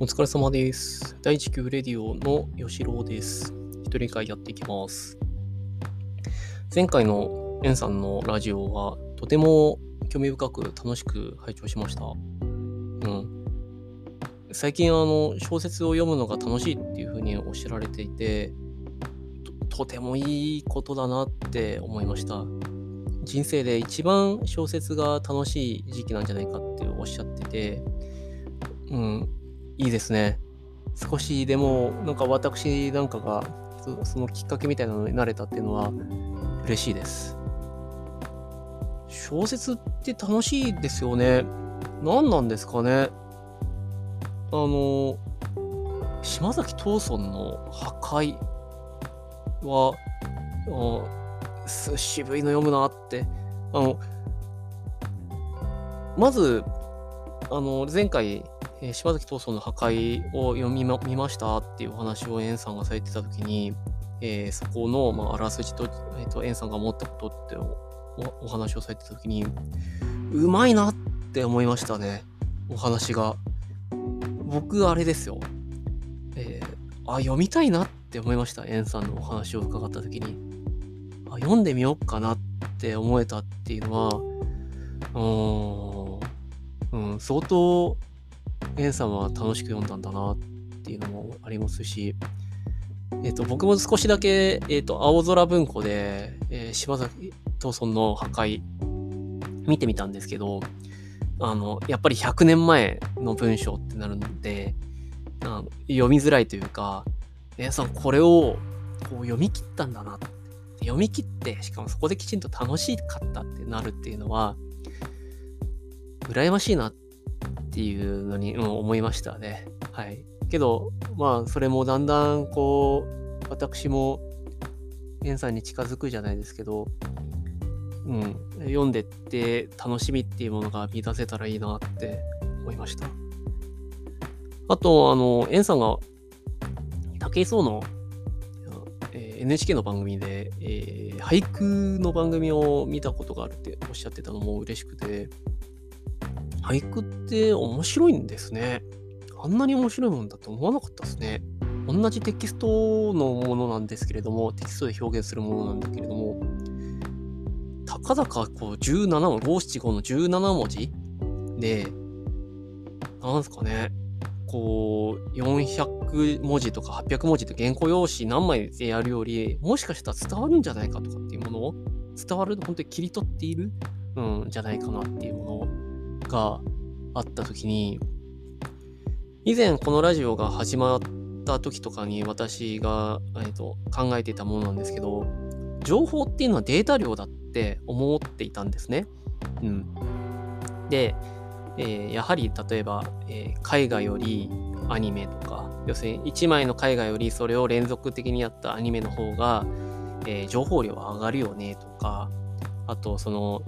お疲れ様です。第1級レディオの吉郎です。一人会やっていきます。前回のエンさんのラジオはとても興味深く楽しく拝聴しました。うん。最近あの小説を読むのが楽しいっていうふうにおっしゃられていてと、てもいいことだなって思いました。人生で一番小説が楽しい時期なんじゃないかっておっしゃってて、うん、いいですね。少しでも、なんか私なんかが、そのきっかけみたいなのになれたっていうのは嬉しいです。小説って楽しいですよね。何なんですかね。あの、島崎藤村の破壊は、渋いの読むなって。あの、まず、あの、前回、えー、柴崎藤村の破壊を読みま見ましたっていうお話をエンさんがされてた時に、えー、そこの、まあ、あらすじと、えーと、エンさんが思ったことってお話をされてた時に、うまいなって思いましたね。お話が。僕、あれですよ。えー、あ、読みたいなって思いました。エンさんのお話を伺った時に。あ読んでみようかなって思えたっていうのは、うん、うん、相当、エンさんは楽しく読んだんだなっていうのもありますし、えっ、ー、と、僕も少しだけ、えっ、ー、と、青空文庫で、えー、柴崎藤村の破壊、見てみたんですけど、あの、やっぱり100年前の文章ってなるので、あの読みづらいというか、エンさんこれをこう読み切ったんだなっ読み切って、しかもそこできちんと楽しかったってなるっていうのは、羨ましいなってっていうのに、うん、思いましたね。はい。けど、まあ、それもだんだん、こう、私も、エンさんに近づくじゃないですけど、うん、読んでって楽しみっていうものが見出せたらいいなって思いました。あと、あの、エンさんが、武井壮のえ NHK の番組で、えー、俳句の番組を見たことがあるっておっしゃってたのも嬉しくて、俳句って面白いんですね。あんなに面白いもんだと思わなかったですね。同じテキストのものなんですけれども、テキストで表現するものなんだけれども、たかだかこう17文字、五七五の17文字で、なんすかね、こう、400文字とか800文字と原稿用紙何枚でやるより、もしかしたら伝わるんじゃないかとかっていうものを、伝わる、本当に切り取っている、うん、じゃないかなっていうものをがあった時に、以前このラジオが始まった時とかに私が、えーと、考えていたものなんですけど、情報っていうのはデータ量だって思っていたんですね。うん。で、えー、やはり例えば、えー、絵画よりアニメとか要するに1枚の絵画よりそれを連続的にやったアニメの方が、えー、情報量は上がるよねとかあとその、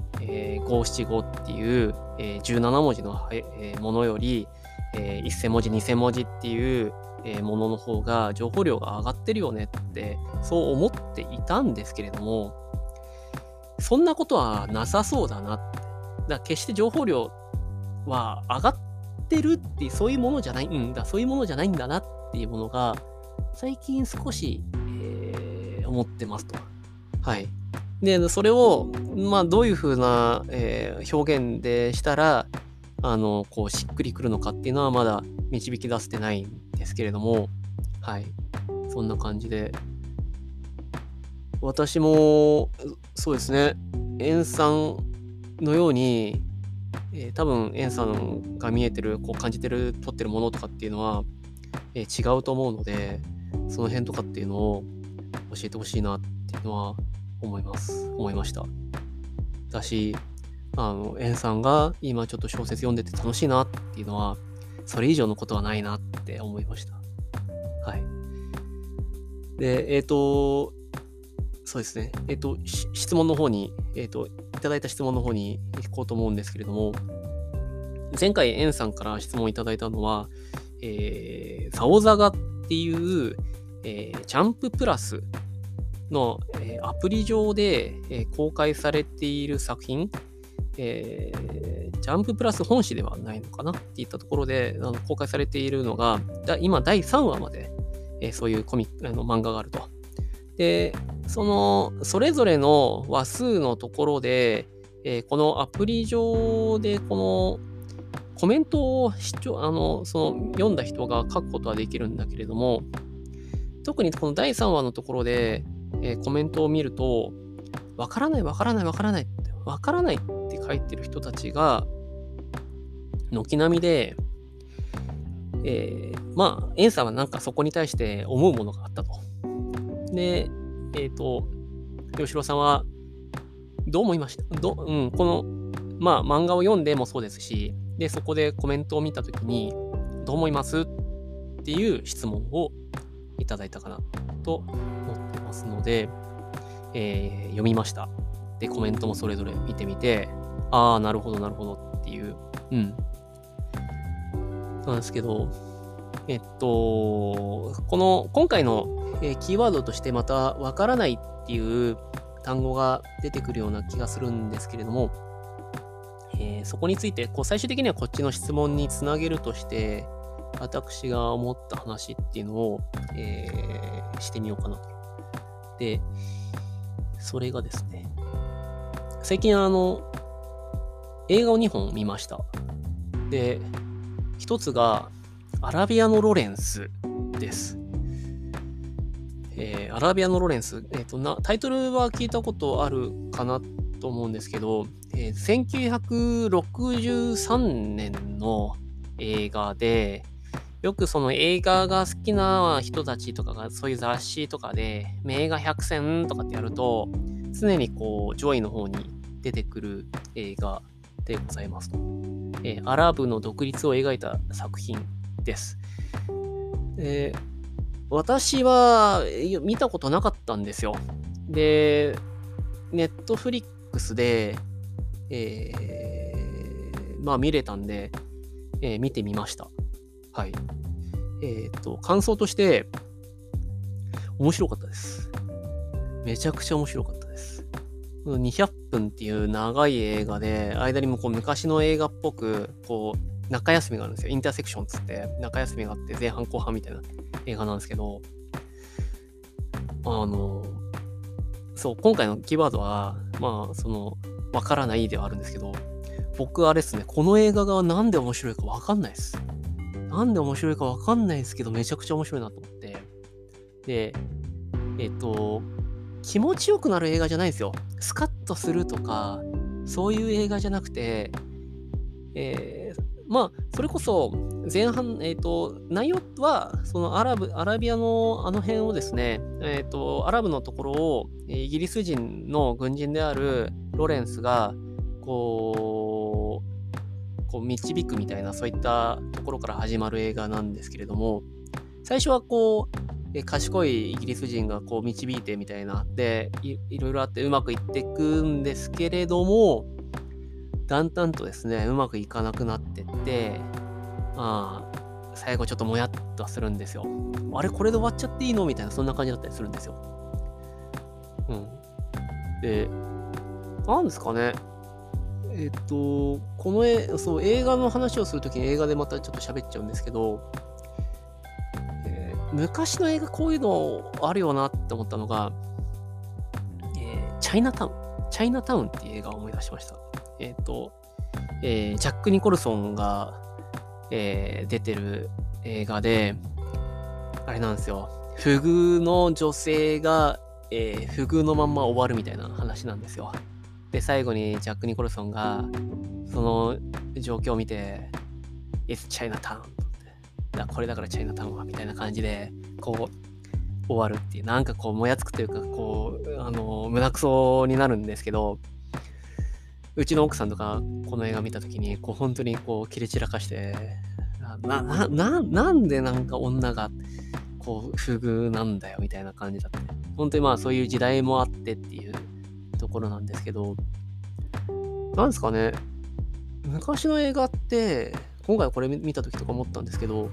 五七五っていう、えー、17文字の、えー、ものより、えー、1000文字2000文字っていう、えー、ものの方が情報量が上がってるよねってそう思っていたんですけれどもそんなことはなさそうだなって。だ決して情報量は上がってるってそういうものじゃないんだそういうものじゃないんだなっていうものが最近少し、えー、思ってますと。はい。で、それを、まあ、どういうふうな、えー、表現でしたら、あの、こう、しっくりくるのかっていうのはまだ導き出せてないんですけれども、はい。そんな感じで。私も、そうですね、塩酸のように、えー、多分エンさんが見えてるこう感じてる撮ってるものとかっていうのは、えー、違うと思うのでその辺とかっていうのを教えてほしいなっていうのは思います。思いました。だしあのエンさんが今ちょっと小説読んでて楽しいなっていうのはそれ以上のことはないなって思いました。はい。でえっ、ー、とそうですね。えっ、ー、と質問の方にえっ、ー、といただいた質問の方に行こうと思うんですけれども、前回、エンさんから質問いただいたのは、えー、サオザガっていう、えー、ジャンププラスの、え、アプリ上で、え、公開されている作品、えー、ジャンププラス本誌ではないのかなっていったところで公開されているのが、だ今第3話まで、え、そういうコミックの漫画があると。で、その、それぞれの話数のところで、え、このアプリ上でこのコメントを視聴、あの、その読んだ人が書くことはできるんだけれども、特にこの第3話のところで、えー、コメントを見ると、わからない、わからない、わからないって、わからないって書いてる人たちが、軒並みで、えー、まあ、エンさんはなんかそこに対して思うものがあったと。で、えっ、ー、と、吉郎さんは、どう思いました？ど、うん、この、まあ、漫画を読んでもそうですし、で、そこでコメントを見たときに、どう思います？っていう質問をいただいたかなとますので、えー、読みました。で、コメントもそれぞれ見てみて、ああ、なるほど、なるほどっていう、うん。なんですけど、えっと、この、今回の、えー、キーワードとしてまた、わからないっていう単語が出てくるような気がするんですけれども、えー、そこについてこう最終的にはこっちの質問につなげるとして私が思った話っていうのを、えー、してみようかなと。で、それがですね、最近あの、映画を2本見ました。で、一つが、アラビアのロレンスです。えー、アラビアのロレンス、えーとな、タイトルは聞いたことあるかなと思うんですけど、えー、1963年の映画で、よくその映画が好きな人たちとかがそういう雑誌とかで名画100選とかってやると常にこう上位の方に出てくる映画でございますと。えー、アラブの独立を描いた作品です。えー、私は見たことなかったんですよ。で、ネットフリックスで、えー、まあ見れたんで、えー、見てみました。はい。えっ、と、感想として、面白かったです。めちゃくちゃ面白かったです。200分っていう長い映画で、間にもこう昔の映画っぽく、こう、中休みがあるんですよ。インターセクションつって、中休みがあって前半後半みたいな映画なんですけど、あの、そう、今回のキーワードは、まあ、その、わからないではあるんですけど、僕あれですね、この映画がなんで面白いかわかんないです。なんで面白いかわかんないですけど、めちゃくちゃ面白いなと思って。で、えっと、気持ちよくなる映画じゃないんですよ。スカッとするとか、そういう映画じゃなくて、えー、まあ、それこそ、前半、えっ、ー、と、内容は、そのアラブ、アラビアのあの辺をですね、えっ、ー、と、アラブのところを、イギリス人の軍人であるロレンスが、こう、こう導くみたいな、そういったところから始まる映画なんですけれども、最初はこう、え賢いイギリス人がこう導いてみたいなでいろいろあってうまくいっていくんですけれどもだんだんとですねうまくいかなくなってってあ最後ちょっともやっとするんですよ。あれこれで終わっちゃっていいの？みたいなそんな感じだったりするんですよ。うん。でなんですかね。えっとこの絵そう映画の話をするときに映画でまたちょっと喋っちゃうんですけどえ昔の映画こういうのあるよなって思ったのが、えー、チャイナタウン。チャイナタウンっていう映画を思い出しました。えっ、と、え、ジャック・ニコルソンが、え、出てる映画で、あれなんですよ。不遇の女性が、え、不遇のまんま終わるみたいな話なんですよ。で、最後にジャック・ニコルソンが、その状況を見て、It's Chinatown だこれだからチャイナタウンはみたいな感じでこう終わるっていう。なんかこうもやつくというかこうあの胸くそになるんですけどうちの奥さんとかこの映画見た時にこう本当にこう切れ散らかしてななななんでなんか女がこう不遇なんだよみたいな感じだったね。本当にまあそういう時代もあってっていうころなんですけどなんですかね昔の映画って今回これ見た時とか思ったんですけど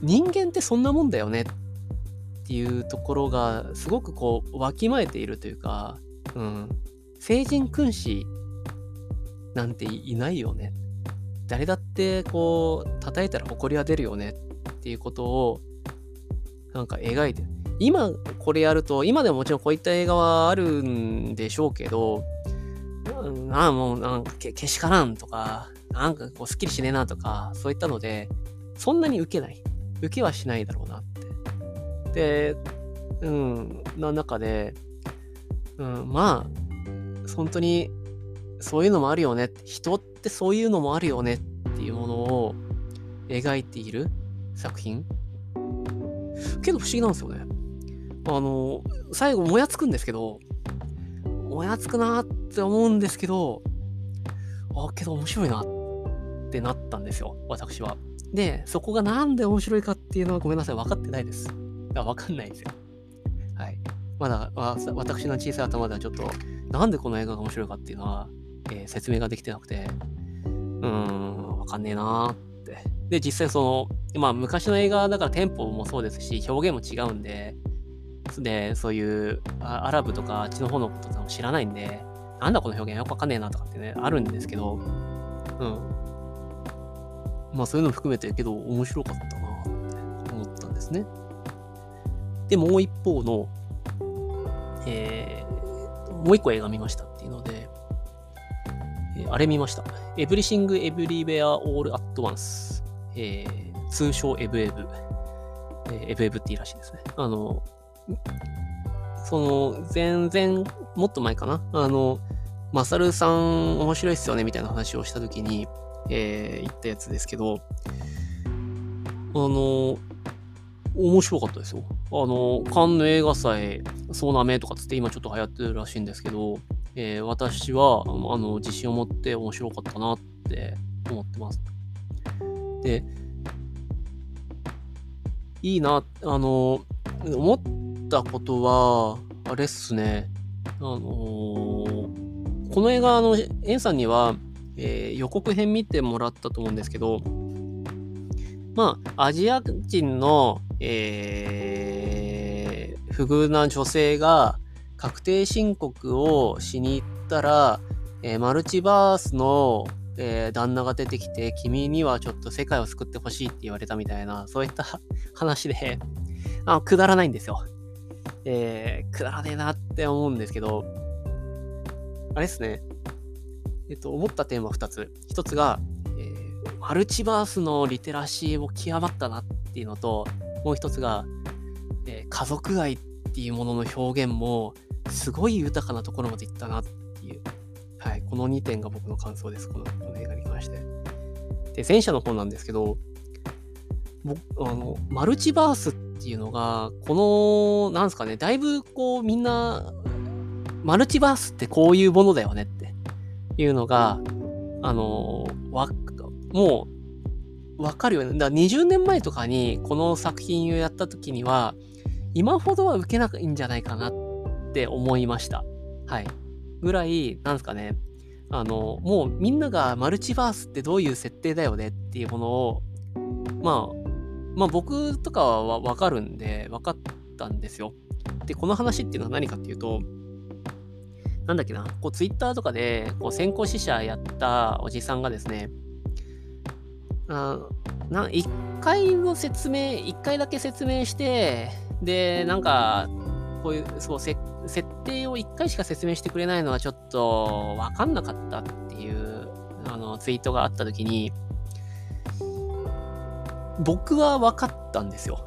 人間ってそんなもんだよねっていうところがすごくこうわきまえているというか、うん、聖人君子なんていないよね。誰だってこう、叩いたら誇りは出るよねっていうことを、なんか描いてる。今これやると、今でももちろんこういった映画はあるんでしょうけど、ああ、もうなんかけしからんとか、なんかこうスッキリしねえなとか、そういったので、そんなに受けない。受けはしないだろうなって。で、うん、な中で、うん、まあ、本当にそういうのもあるよね。人ってそういうのもあるよねっていうものを描いている作品？けど不思議なんですよね。あの、最後もやつくんですけど、もやつくなって思うんですけど、あ、けど面白いなってなったんですよ、私は。で、そこがなんで面白いかっていうのはごめんなさい、分かってないです。分かんないですよ。はい。まだ、私の小さい頭ではちょっと、なんでこの映画が面白いかっていうのは、えー、説明ができてなくて、うーん、わかんねえなーって。で、実際その、まあ昔の映画だからテンポもそうですし、表現も違うんで、で、そういうアラブとかあっちの方のことも知らないんで、なんだこの表現よくわかんねえなとかってね、あるんですけど、うん。まあそういうの含めてけど面白かったなって思ったんですね。で、もう一方の、えー、もう一個映画見ましたっていうので、え、あれ見ました。Everything Everywhere All at Once。え、通称エブエブ。えー、エブエブっていいらしいですね。あの、その、全然、もっと前かな？あの、マサルさん面白いっすよねみたいな話をしたときに、えー、言ったやつですけど、あの、面白かったですよ。あの、カンヌ映画祭、そうなめとかつって今ちょっと流行ってるらしいんですけど、えー、私は、あの、自信を持って面白かったなって思ってます。で、いいな、あの、思ったことは、あれっすね、あのー、この映画、の、エンさんには、えー、予告編見てもらったと思うんですけど、まあ、アジア人の、えー、不遇な女性が確定申告をしに行ったら、えー、マルチバースの、えー、旦那が出てきて、君にはちょっと世界を救ってほしいって言われたみたいな、そういった話で、あくだらないんですよ。えー、くだらねえなって思うんですけど、あれですね。えっと、思った点は2つ。1つが、えー、マルチバースのリテラシーを極まったなっていうのと、もう1つが、えー、家族愛っていうものの表現も、すごい豊かなところまでいったなっていう。はい。この2点が僕の感想です。このこの映画に関して。で、前者の方なんですけど、あの、マルチバースってていうのが、この、なんですかね、だいぶこう、みんな、マルチバースってこういうものだよねっていうのが、あの、わ、もう、わかるよね。だから20年前とかにこの作品をやった時には、今ほどは受けないんじゃないかなって思いました。はい。ぐらい、なんですかね。あの、もうみんながマルチバースってどういう設定だよねっていうものを、まあ、まあ僕とかはわかるんで、分かったんですよ。で、この話っていうのは何かっていうと、なんだっけな、こう、ツイッターとかで、こう、先行死者やったおじさんがですね、あな一回の説明、一回だけ説明して、で、なんか、こういう、そう、設定を一回しか説明してくれないのはちょっとわかんなかったっていう、あの、ツイートがあった時に、僕は分かったんですよ。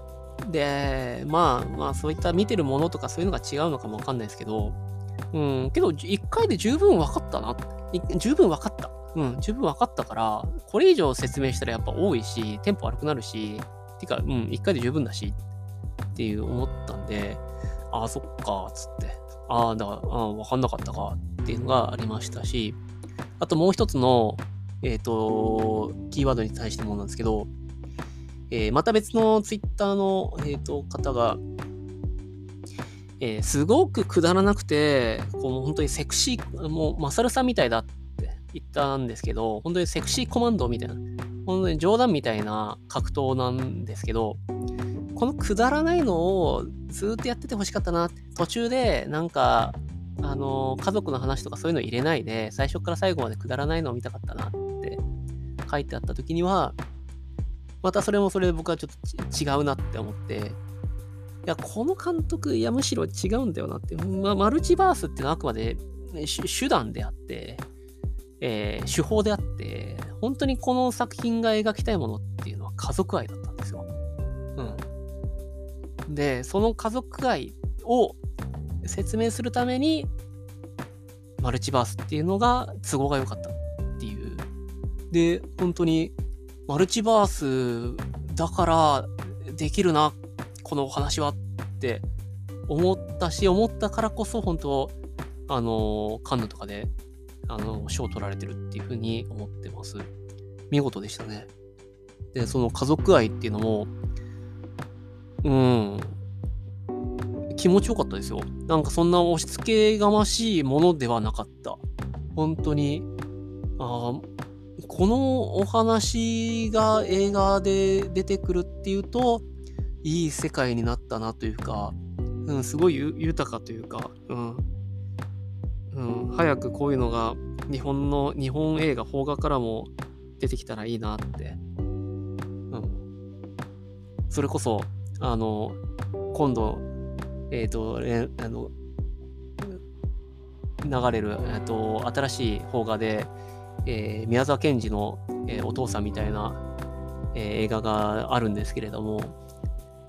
で、まあまあそういった見てるものとかそういうのが違うのかもわかんないですけど、うん、けど、一回で十分分かったな。十分分かった。うん、十分分かったから、これ以上説明したらやっぱ多いし、テンポ悪くなるし、てか、うん、一回で十分だし、っていう思ったんで、ああ、そっか、つって。ああ、だから、あ分かんなかったか、っていうのがありましたし、あともう一つの、えっ、ー、と、キーワードに対してもなんですけど、えー、また別のツイッターの、えーと方が、えー、すごくくだらなくて、こう本当にセクシー、もうマサルさんみたいだって言ったんですけど、本当にセクシーコマンドみたいな、本当に冗談みたいな格闘なんですけど、このくだらないのをずっとやっててほしかったな。途中でなんか、あの、家族の話とかそういうの入れないで、最初から最後までくだらないのを見たかったなって書いてあった時には、またそれもそれで僕はちょっと違うなって思って、いや、この監督、いや、むしろ違うんだよなって、まあ、マルチバースっていうのはあくまで手段であって、えー、手法であって、本当にこの作品が描きたいものっていうのは家族愛だったんですよ。うん。で、その家族愛を説明するために、マルチバースっていうのが都合が良かったっていう。で、本当に、マルチバースだからできるな、このお話はって思ったし、思ったからこそ、本当あの、カンヌとかで、あの、賞を取られてるっていうふうに思ってます。見事でしたね。で、その家族愛っていうのも、うん、気持ちよかったですよ。なんかそんな押し付けがましいものではなかった。本当に、あこのお話が映画で出てくるっていうと、いい世界になったなというか、うん、すごい豊かというか、うん、うん、早くこういうのが日本の日本映画邦画からも出てきたらいいなって、うん、それこそあの今度えっ、ー、とあの流れる、えーと、新しい邦画で、えー、宮沢賢治の、えー、お父さんみたいな、えー、映画があるんですけれども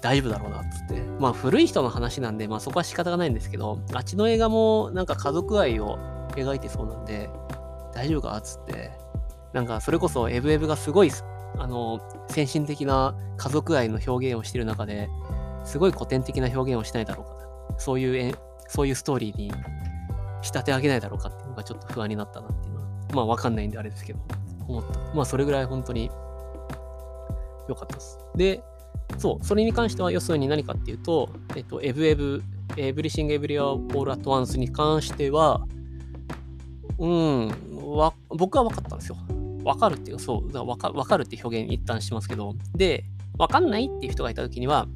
大丈夫だろうなっつって。まあ古い人の話なんで、まあ、そこは仕方がないんですけどあっちの映画もなんか家族愛を描いてそうなんで大丈夫かっつって。なんかそれこそエブエブがすごいあの先進的な家族愛の表現をしている中ですごい古典的な表現をしないだろうかそういうそういうストーリーに仕立て上げないだろうかっていうのがちょっと不安になったなってまあわかんないんであれですけど思ったまあそれぐらい本当に良かったですでそう、それに関しては要するに何かっていうと、えっと、エブエブ、エブリシングエブリアオールアトワンスに関しては、うん、わ僕は分かったんですよ。分かるっていう、そう、分か分かるって表現一旦しますけど、で、分かんないっていう人がいたときには、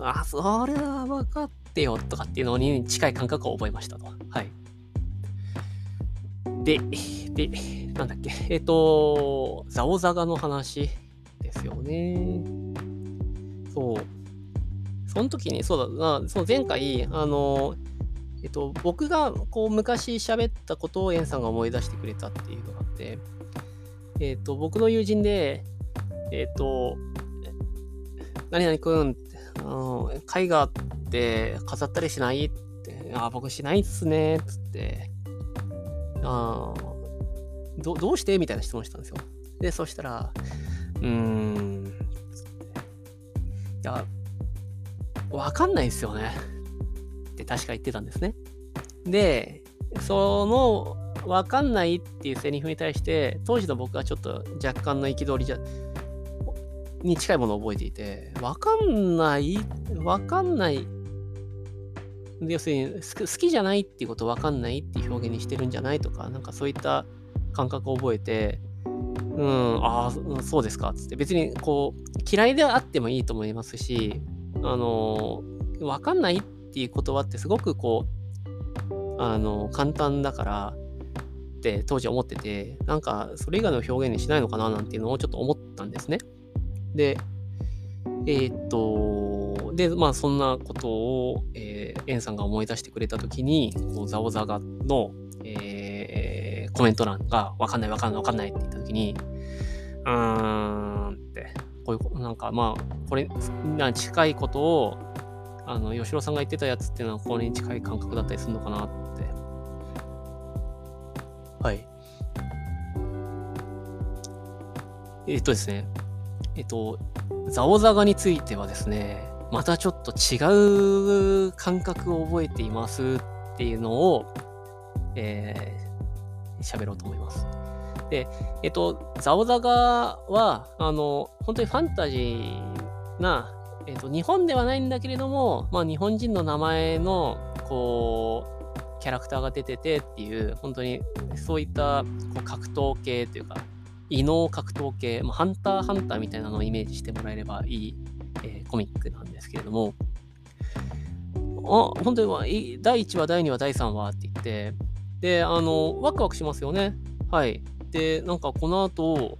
あ、それは分かってよとかっていうのに近い感覚を覚えましたと。はい。で、で、なんだっけ、えっ、と、ザオザガの話ですよね。そう。その時に、そうだな、その前回、あの、えっと、僕がこう昔喋ったことをエンさんが思い出してくれたっていうのがあって、えっと、僕の友人で、えっと、何々くん、絵画って飾ったりしないって、あ、僕しないっすね、つって、あどどうして？みたいな質問したんですよ。で、そしたら、うーん。いや、わかんないですよね。って確か言ってたんですね。で、その、わかんないっていうセリフに対して、当時の僕はちょっと若干の憤りじゃ、に近いものを覚えていて、わかんないわかんない要するに好きじゃないっていうことわかんないっていう表現にしてるんじゃないとか、なんかそういった感覚を覚えて、うん、ああ、そうですかっ、つって。別に、こう、嫌いであってもいいと思いますし、あの、わかんないっていう言葉ってすごくこう、あの、簡単だから、って当時思ってて、なんか、それ以外の表現にしないのかななんていうのをちょっと思ったんですね。で、えー、っと、で、まあ、そんなことを、えー、エンさんが思い出してくれたときに、こう、ザオザガの、えー、コメント欄が、わかんないわかんないわかんないって言ったときに、うーんって、こういう、なんかまあ、これ、な近いことを、あの、吉郎さんが言ってたやつっていうのは、これに近い感覚だったりするのかなって。はい。えっとですね、えっと、ザオザガについてはですね、またちょっと違う感覚を覚えていますっていうのを、えー、喋ろうと思います。で、えっと、ザオザガは、あの、本当にファンタジーな、えっと、日本ではないんだけれども、まあ、日本人の名前の、こう、キャラクターが出ててっていう、本当にそういったこう格闘系というか、異能格闘系、まあ、ハンターハンターみたいなのをイメージしてもらえればいい、えー、コミックなんですけれども、あ、本当に第1話、第2話、第3話って言って、で、あの、ワクワクしますよね。はい。で、なんかこの後、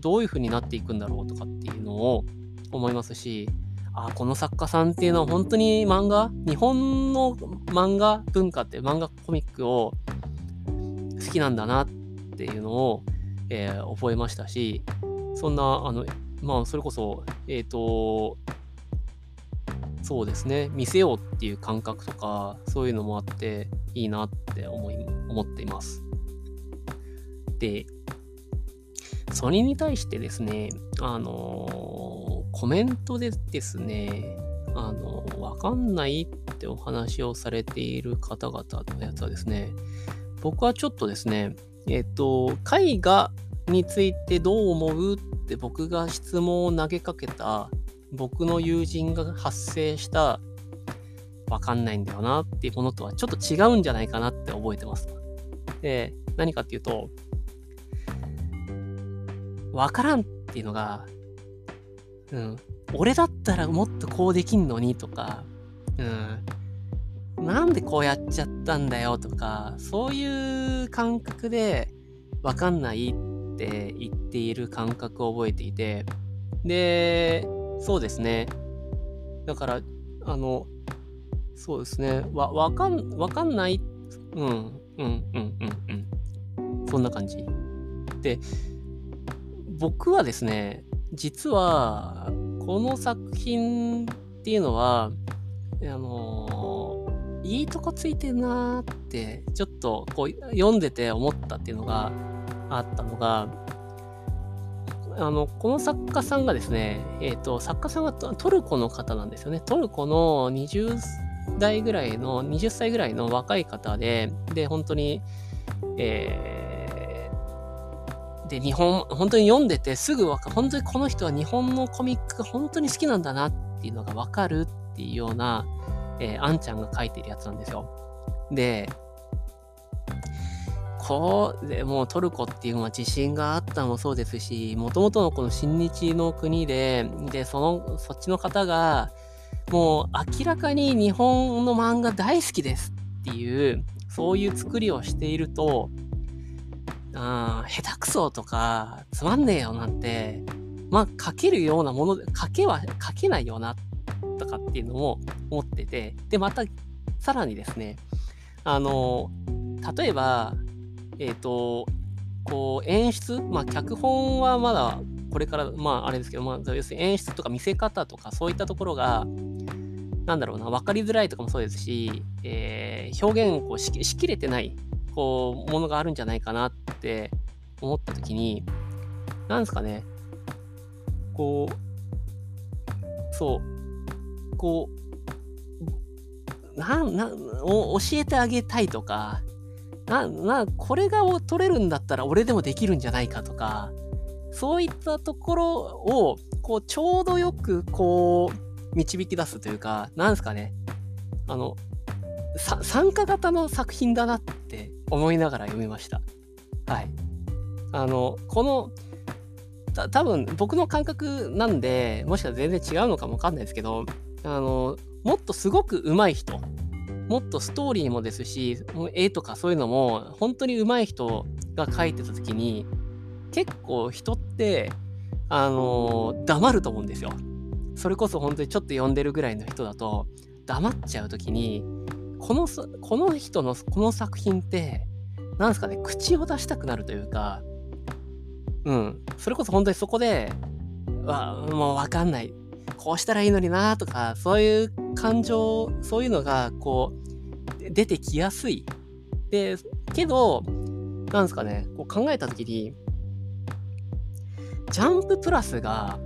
どういう風になっていくんだろうとかっていうのを思いますし、あ、この作家さんっていうのは本当に漫画、日本の漫画文化って漫画コミックを好きなんだなっていうのを、えー、覚えましたし、そんな、あの、まあ、それこそ、えっ、ー、と、そうですね、見せようっていう感覚とか、そういうのもあって、いいなって思い、思っています。で、それに対してですね、あの、コメントでですね、あの、わかんないってお話をされている方々のやつはですね、僕はちょっとですね、えっ、と、絵画についてどう思うって僕が質問を投げかけた僕の友人が発生したわかんないんだよなっていうものとはちょっと違うんじゃないかなって覚えてます。で、何かっていうと、わからんっていうのが、うん、俺だったらもっとこうできんのにとか、うん、なんでこうやっちゃったんだよとか、そういう感覚でわかんないって言っている感覚を覚えていて、で、そうですね。だから、あの、そうですね。わ、わかん、わかんない。うん、うん、うん、うん、うん。そんな感じ。で、僕はですね、実は、この作品っていうのは、あの、いいとこついてんなーって、ちょっとこう読んでて思ったっていうのがあったのが、あの、この作家さんがですね、えっ、ー、と、作家さんはトルコの方なんですよね。トルコの20代ぐらいの、20歳ぐらいの若い方で、で、本当に、えー、で、日本、本当に読んでてすぐわかる、本当にこの人は日本のコミックが本当に好きなんだなっていうのがわかるっていうような、えー、あんちゃんが書いてるやつなんですよ。で、こう、でもうトルコっていうのは地震があったのもそうですし、もともとのこの親日の国で、で、その、そっちの方が、もう明らかに日本の漫画大好きですっていう、そういう作りをしていると、あ下手くそとか、つまんねえよなんて、まあ、書けるようなもので、書けは書けないよなっ、とかっていうのも思ってて、で、また、さらにですね、あの、例えば、えっ、ー、と、こう演出、まあ、脚本はまだこれから、まあ、あれですけど、まあ、要するに演出とか見せ方とかそういったところが、なんだろうな、分かりづらいとかもそうですし、えー、表現をこうししきれてない、こう、ものがあるんじゃないかなって思った時に、なんですかね、こう、そう、こう、な、な、教えてあげたいとか、な、な、これが取れるんだったら俺でもできるんじゃないかとか、そういったところを、こう、ちょうどよく、こう、導き出すというか、なんですかね。あの、参加型の作品だなって思いながら読みました。はい。あの、この、多分僕の感覚なんで、もしかしたら全然違うのかもわかんないですけど、あの、もっとすごく上手い人もっとストーリーもですし、絵とかそういうのも、本当に上手い人が描いてた時に、結構人って、あの、黙ると思うんですよ。それこそ本当にちょっと読んでるぐらいの人だと、黙っちゃう時に、この、この人のこの作品って、なんですかね、口を出したくなるというか、うん、それこそ本当にそこで、わ、もうわかんない。こうしたらいいのになとか、そういう感情、そういうのが、こう、出てきやすい。で、けど、なんですかね、こう考えたときに、ジャンププラスが、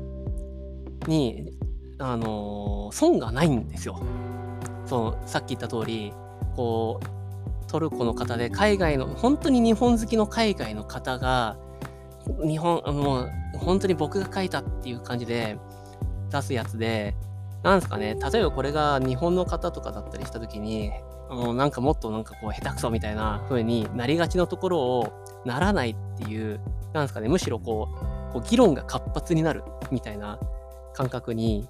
に、あのー、損がないんですよ。その、さっき言った通り、こう、トルコの方で、海外の、本当に日本好きの海外の方が、日本、もう、本当に僕が書いたっていう感じで出すやつで、なんですかね、例えばこれが日本の方とかだったりした時に、もうなんかもっとなんかこう下手くそみたいな風になりがちのところをならないっていう、なんですかね、むしろこう、こう議論が活発になるみたいな感覚に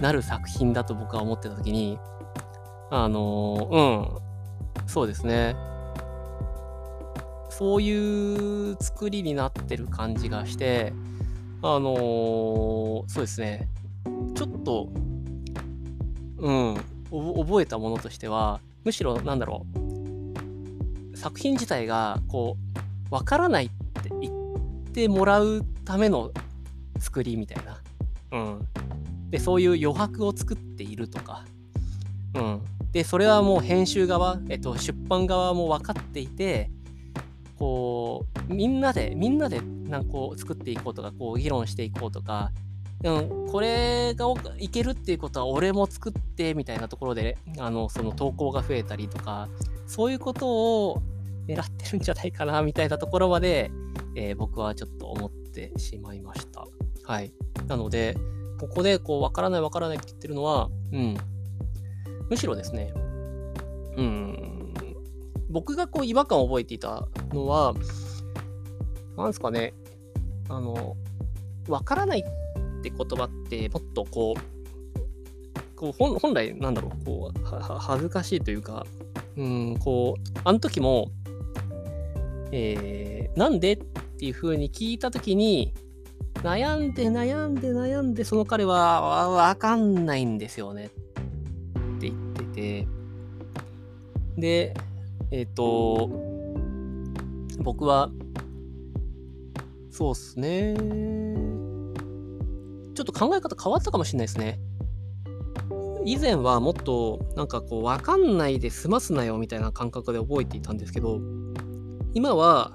なる作品だと僕は思ってた時に、あのうん、そうですね。そういう作りになってる感じがして、あのー、そうですね。ちょっと、うん、覚えたものとしては、むしろなんだろう、作品自体が、こう、わからないって言ってもらうための作りみたいな。うん。で、そういう余白を作っているとか。うん。で、それはもう編集側、えっと、出版側も分かっていて、こう、みんなで、みんなで、なんかこう、作っていこうとか、こう、議論していこうとか、うん、これがいけるっていうことは俺も作ってみたいなところであのその投稿が増えたりとかそういうことを狙ってるんじゃないかなみたいなところまで、えー、僕はちょっと思ってしまいました。はい。なので、ここでこう、わからないわからないって言ってるのは、うん。むしろですね、うん。僕がこう、違和感を覚えていたのは、なんですかね、あの、わからないってって言葉って、もっとこう、こう本本来、なんだろう、こう、恥ずかしいというか、うん、こう、あの時も、えー、なんでっていうふうに聞いた時に、悩んで悩んで悩んで、その彼はわかんないんですよねって言ってて、で、えっ、ー、と、僕は、そうっすね。ちょっと考え方変わったかもしれないですね。以前はもっとなんかこう分かんないで済ますなよみたいな感覚で覚えていたんですけど今は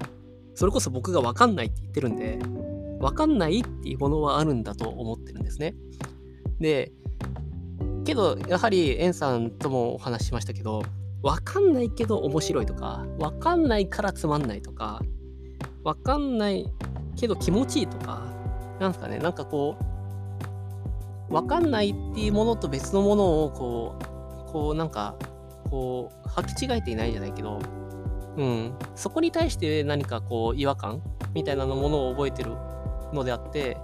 それこそ僕が分かんないって言ってるんで分かんないっていうものはあるんだと思ってるんですね。で、けど、やはり、エンさんともお話ししましたけど、分かんないけど面白いとか、分かんないからつまんないとか、分かんないけど気持ちいいとか、なんですかね、なんかこう、分かんないっていうものと別のものを、こう、こうなんか、こう、履き違えていないじゃないけど、うん、そこに対して何かこう違和感みたいなものを覚えてるのであって、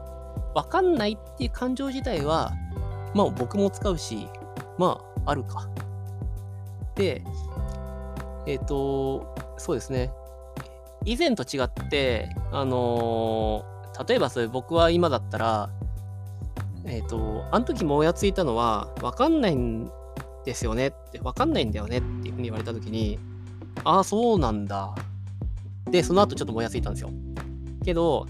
わかんないっていう感情自体は、まあ僕も使うし、まああるか。で、えっ、ー、と、そうですね。以前と違って、あのー、例えばそれ僕は今だったら、えっ、ー、と、あの時もやついたのは、わかんないんですよねって、わかんないんだよねっていうふうに言われた時に、ああ、そうなんだ。で、その後ちょっともやついたんですよ。けど、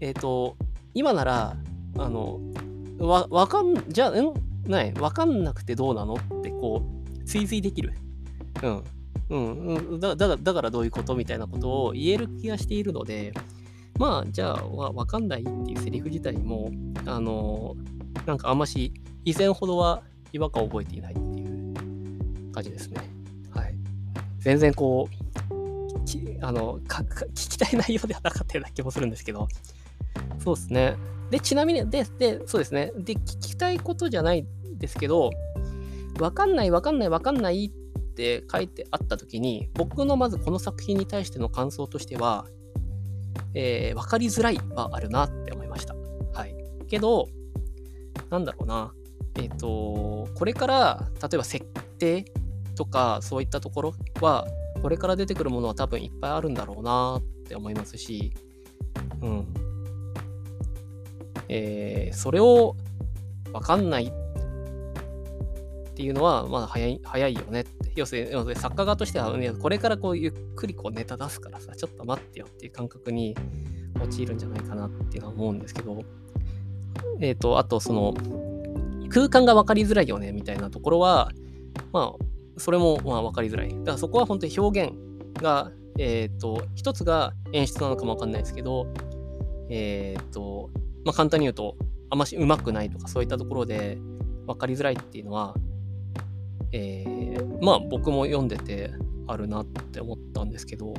えっ、ー、と、今なら、あの、わ、わかん、じゃあ、ん？ないわかんなくてどうなのってこう、追随できる。うん。うん、うん、だだだからどういうことみたいなことを言える気がしているので、まあ、じゃあ、わわかんないっていうセリフ自体も、あの、なんかあんまし、以前ほどは違和感を覚えていないっていう感じですね。はい。全然こう、あのかか聞きたい内容ではなかったような気もするんですけど、そうですね。で、ちなみに、で、で、そうですね。で、聞きたいことじゃないですけど、わかんない、わかんない、わかんないって書いてあったときに、僕のまずこの作品に対しての感想としては、えー、分かりづらいはあるなって思いました。はい。けど、なんだろうな。えっ、ー、と、これから、例えば設定とか、そういったところは、これから出てくるものは多分いっぱいあるんだろうなって思いますし、うん。えー、それを分かんないっていうのは、まだ早い早いよねって。要するに、作家側としては、これからこうゆっくりこうネタ出すからさ、ちょっと待ってよっていう感覚に陥るんじゃないかなっていうのは思うんですけど、えっ、ー、と、あとその、空間が分かりづらいよねみたいなところは、まあ、それもまあ分かりづらい。だからそこは本当に表現が、えっ、ー、と、一つが演出なのかも分かんないですけど、えっ、ー、と、まあ、簡単に言うと、あんまし上手くないとかそういったところで分かりづらいっていうのは、えー、まあ僕も読んでてあるなって思ったんですけど、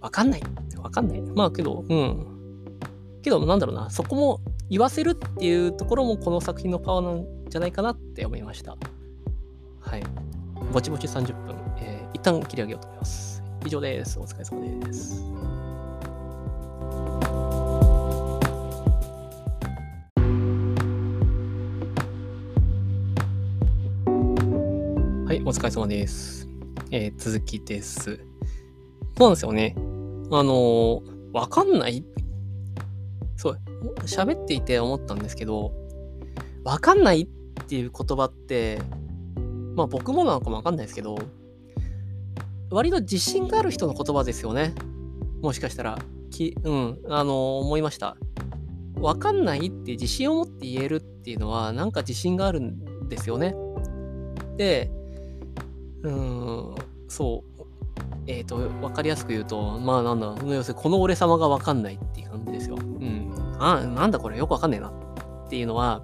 分かんない。分かんない。まあけど、うん。けどなんだろうな、そこも言わせるっていうところもこの作品のパワーなんじゃないかなって思いました。はい。ぼちぼち30分、えー、一旦切り上げようと思います。以上です。お疲れ様です。お疲れ様です。えー、続きです。そうなんですよね。あのー、わかんないそう、喋っていて思ったんですけど、わかんないっていう言葉って、まあ僕もなのかもわかんないですけど、割と自信がある人の言葉ですよね。もしかしたら、きうん、あのー、思いました。わかんないって自信を持って言えるっていうのは、なんか自信があるんですよね。で、うーん、そう。えっ、ー、と、わかりやすく言うと、まあなんだ、要するにこの俺様がわかんないっていう感じですよ。うん。あ、なんだこれよくわかんねえなっていうのは、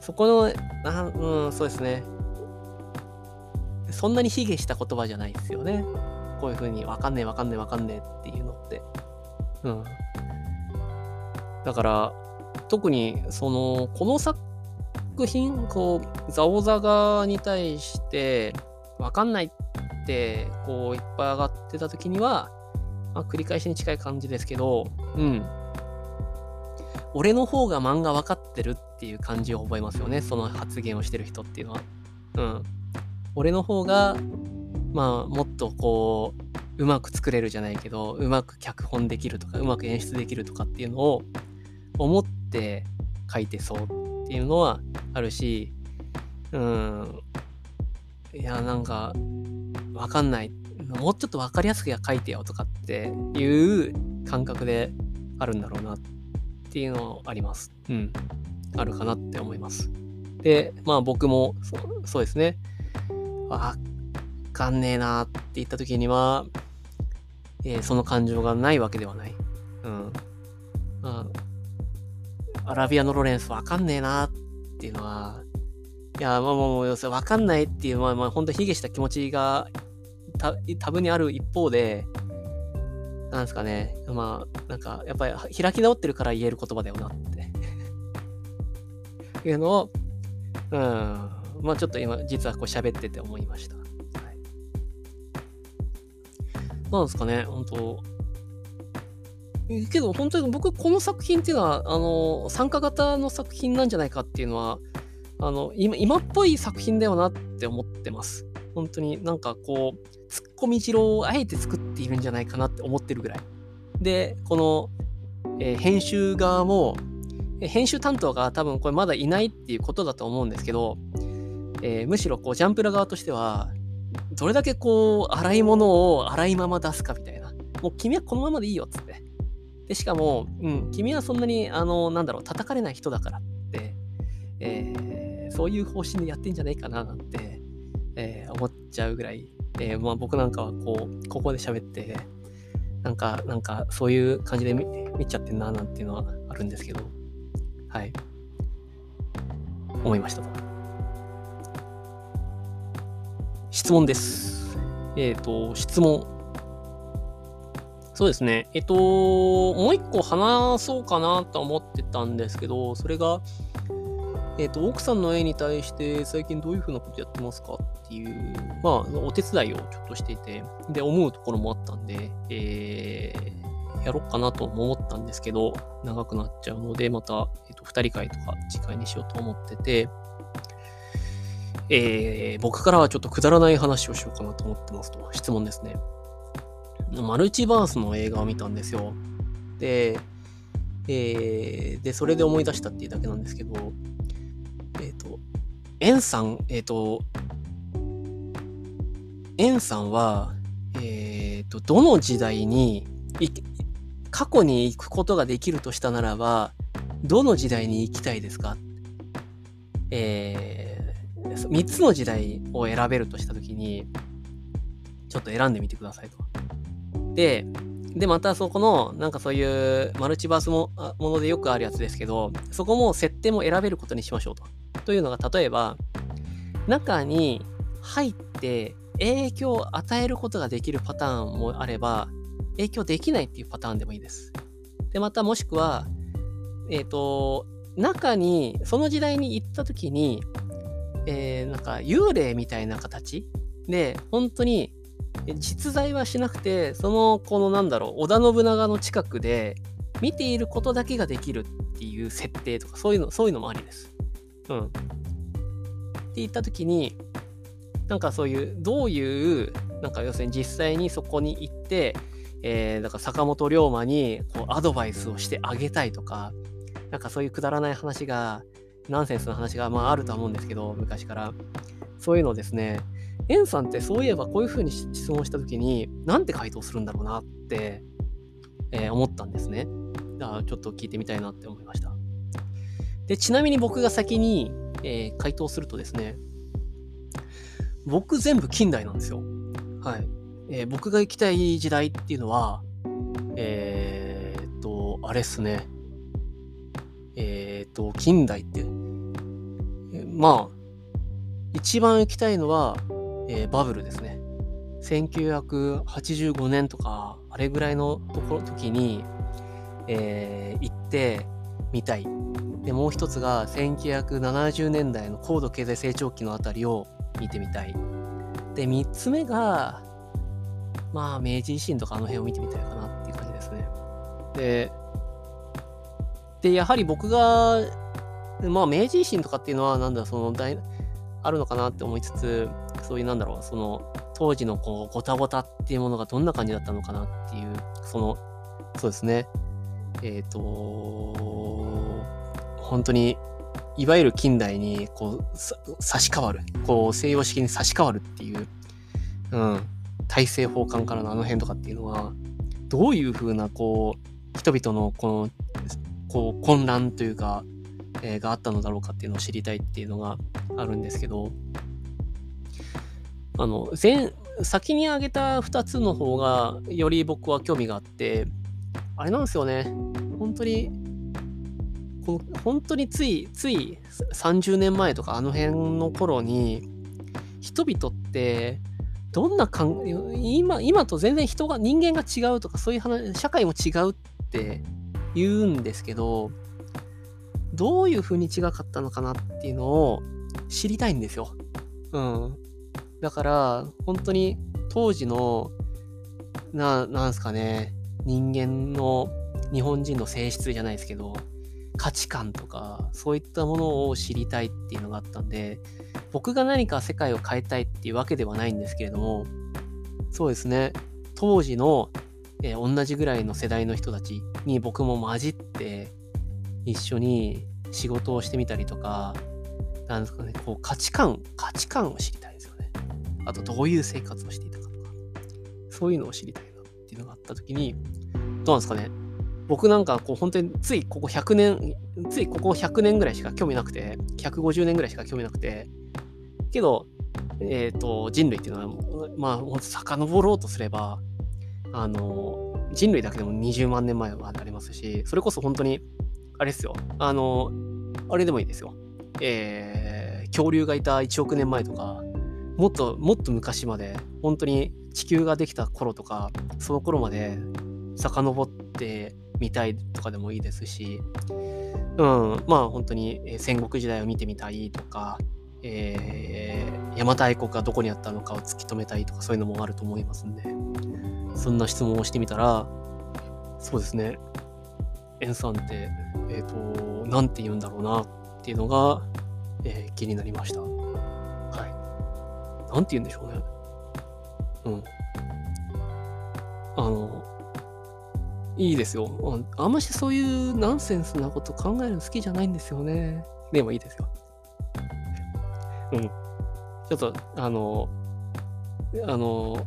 そこの、あうん、そうですね。そんなに卑下した言葉じゃないですよね。こういうふうに、わかんねえわかんねえわかんねえっていうのって。うん。だから、特に、その、この作品、こう、ザオザガに対して、わかんないって、こう、いっぱい上がってた時には、まあ、繰り返しに近い感じですけど、うん。俺の方が漫画分かってるっていう感じを覚えますよね。その発言をしてる人っていうのは。うん。俺の方が、まあ、もっとこう、うまく作れるじゃないけど、うまく脚本できるとか、うまく演出できるとかっていうのを思って書いてそうっていうのはあるし、うん、いや、なんか、わかんない。もうちょっとわかりやすく書いてよとかっていう感覚であるんだろうなっていうのあります。うん。あるかなって思います。で、まあ僕もそそうですね。わかんねえなって言った時には、えー、その感情がないわけではない。うん。まあ、アラビアのロレンスわかんねえなっていうのは、いや、まあもう、要するに分かんないっていう、まあまあ、本当卑下した気持ちがた多分にある一方で、なんですかね、まあ、なんか、やっぱり開き直ってるから言える言葉だよなって。いうのを、うん、まあちょっと今、実はこう喋ってて思いました。はい、なんですかね、本当けど本当に僕この作品っていうのはあの参加型の作品なんじゃないかっていうのはあの今今っぽい作品だよなって思ってます。本当になんかこう、ツッコミ汁をあえて作っているんじゃないかなって思ってるぐらい。で、この、えー、編集側も、編集担当が多分これまだいないっていうことだと思うんですけど、えー、むしろこうジャンプラ側としては、どれだけこう、洗い物を洗いまま出すかみたいな。もう君はこのままでいいよっつって。で、しかも、うん、君はそんなに、あの、なんだろう、叩かれない人だからって、えーそういう方針でやってんじゃないかななんて、えー、思っちゃうぐらい、えー、まあ、僕なんかはこう、ここで喋って、なんか、なんか、そういう感じで見見ちゃってんな、なんていうのはあるんですけど、はい。思いましたと。質問です。えっ、ー、と、質問。そうですね。えっ、と、もう一個話そうかなと思ってたんですけど、それが、えっ、ー、と、奥さんの絵に対して最近どういうふうなことやってますかっていう、まあ、お手伝いをちょっとしていて、で、思うところもあったんで、えー、やろうかなと思ったんですけど、長くなっちゃうので、また、えっ、ー、と、二人会とか次回にしようと思ってて、えー、僕からはちょっとくだらない話をしようかなと思ってますと、質問ですね。マルチバースの映画を見たんですよ。で、えー、で、それで思い出したっていうだけなんですけど、えっ、ー、と、エンさん、えっ、ー、と、エンさんは、えっ、ー、と、どの時代に、過去に行くことができるとしたならば、どの時代に行きたいですか？えー、3つの時代を選べるとしたときに、ちょっと選んでみてくださいと。で、で、またそこの、なんかそういうマルチバースもものでよくあるやつですけど、そこも設定も選べることにしましょうと。というのが、例えば、中に入って影響を与えることができるパターンもあれば、影響できないっていうパターンでもいいです。で、またもしくは、えっ、ー、と、中に、その時代に行った時に、えー、なんか幽霊みたいな形で、本当に実在はしなくて、その、このなんだろう、織田信長の近くで見ていることだけができるっていう設定とか、そういうの、そういうのもありです。うん。って言った時に、なんかそういう、どういう、なんか要するに実際にそこに行って、えー、だから坂本龍馬にこうアドバイスをしてあげたいとか、なんかそういうくだらない話が、ナンセンスの話がまああるとは思うんですけど、昔から。そういうのをですね、エンさんってそういえばこういうふうに質問した時に、なんて回答するんだろうなって、えー、思ったんですね。だからちょっと聞いてみたいなって思いました。で、ちなみに僕が先に、えー、回答するとですね、僕全部近代なんですよ。はい。えー、僕が行きたい時代っていうのは、えー、っと、あれっすね。えー、っと、近代って、まあ、一番行きたいのは、えー、バブルですね。1985年とか、あれぐらいのところ時に、えー、行ってみたい。で、もう一つが1970年代の高度経済成長期のあたりを見てみたい。で、三つ目が、まあ、明治維新とかあの辺を見てみたいかなっていう感じですね。で、で、やはり僕が、まあ、明治維新とかっていうのは、なんだ、その大、あるのかなって思いつつ、そういうなんだろう、その、当時のこう、ごたごたっていうものがどんな感じだったのかなっていう、その、そうですね。えっ、ー、と、本当に、いわゆる近代にこう差し替わる、こう西洋式に差し替わるっていう、うん、大政奉還からのあの辺とかっていうのは、どういうふうなこう、人々のこの、こう混乱というか、え、があったのだろうかっていうのを知りたいっていうのがあるんですけど、あの、前、先に挙げた2つの方が、より僕は興味があって、あれなんですよね。本当にこの本当についつい30年前とかあの辺の頃に人々ってどんな感今今と全然人が人間が違うとかそういう話社会も違うって言うんですけどどういう風に違かったのかなっていうのを知りたいんですよ。うん。だから本当に当時のななんすかね人間の日本人の性質じゃないですけど価値観とかそういったものを知りたいっていうのがあったんで僕が何か世界を変えたいっていうわけではないんですけれどもそうですね当時の、えー、同じぐらいの世代の人たちに僕も混じって一緒に仕事をしてみたりとかなんですかねこう価値観価値観を知りたい。あとどういう生活をしていたかとか。そういうのを知りたいなっていうのがあった時にどうなんですかね。僕なんかこう本当についここ100年、ついここ100年ぐらいしか興味なくて、150年ぐらいしか興味なくて、けど、えっ、ー、と、人類っていうのは、まあ、ほんと遡ろうとすれば、あの、人類だけでも20万年前はありますし、それこそ本当に、あれですよ、あの、あれでもいいですよ。えー、恐竜がいた1億年前とか、もっともっと昔まで、本当に地球ができた頃とか、その頃まで遡ってみたいとかでもいいですし、うん、まあ本当に戦国時代を見てみたいとか、えー、邪馬台国がどこにあったのかを突き止めたいとかそういうのもあると思いますんで、そんな質問をしてみたら、そうですね、エンさんって、えっ、ー、と、なんて言うんだろうなっていうのが、えー、気になりました。はい。なんて言うんでしょうね。うん。あの、いいですよ。あんましそういうナンセンスなこと考えるの好きじゃないんですよね。でもいいですよ。うん。ちょっと、あの、あの、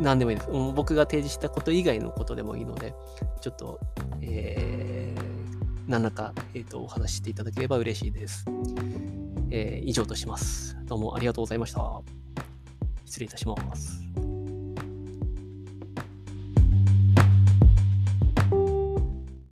何でもいいです。僕が提示したこと以外のことでもいいので、ちょっと、えー、何らか、えっ、ー、と、お話ししていただければ嬉しいです。えー、以上とします。どうもありがとうございました。失礼いたします。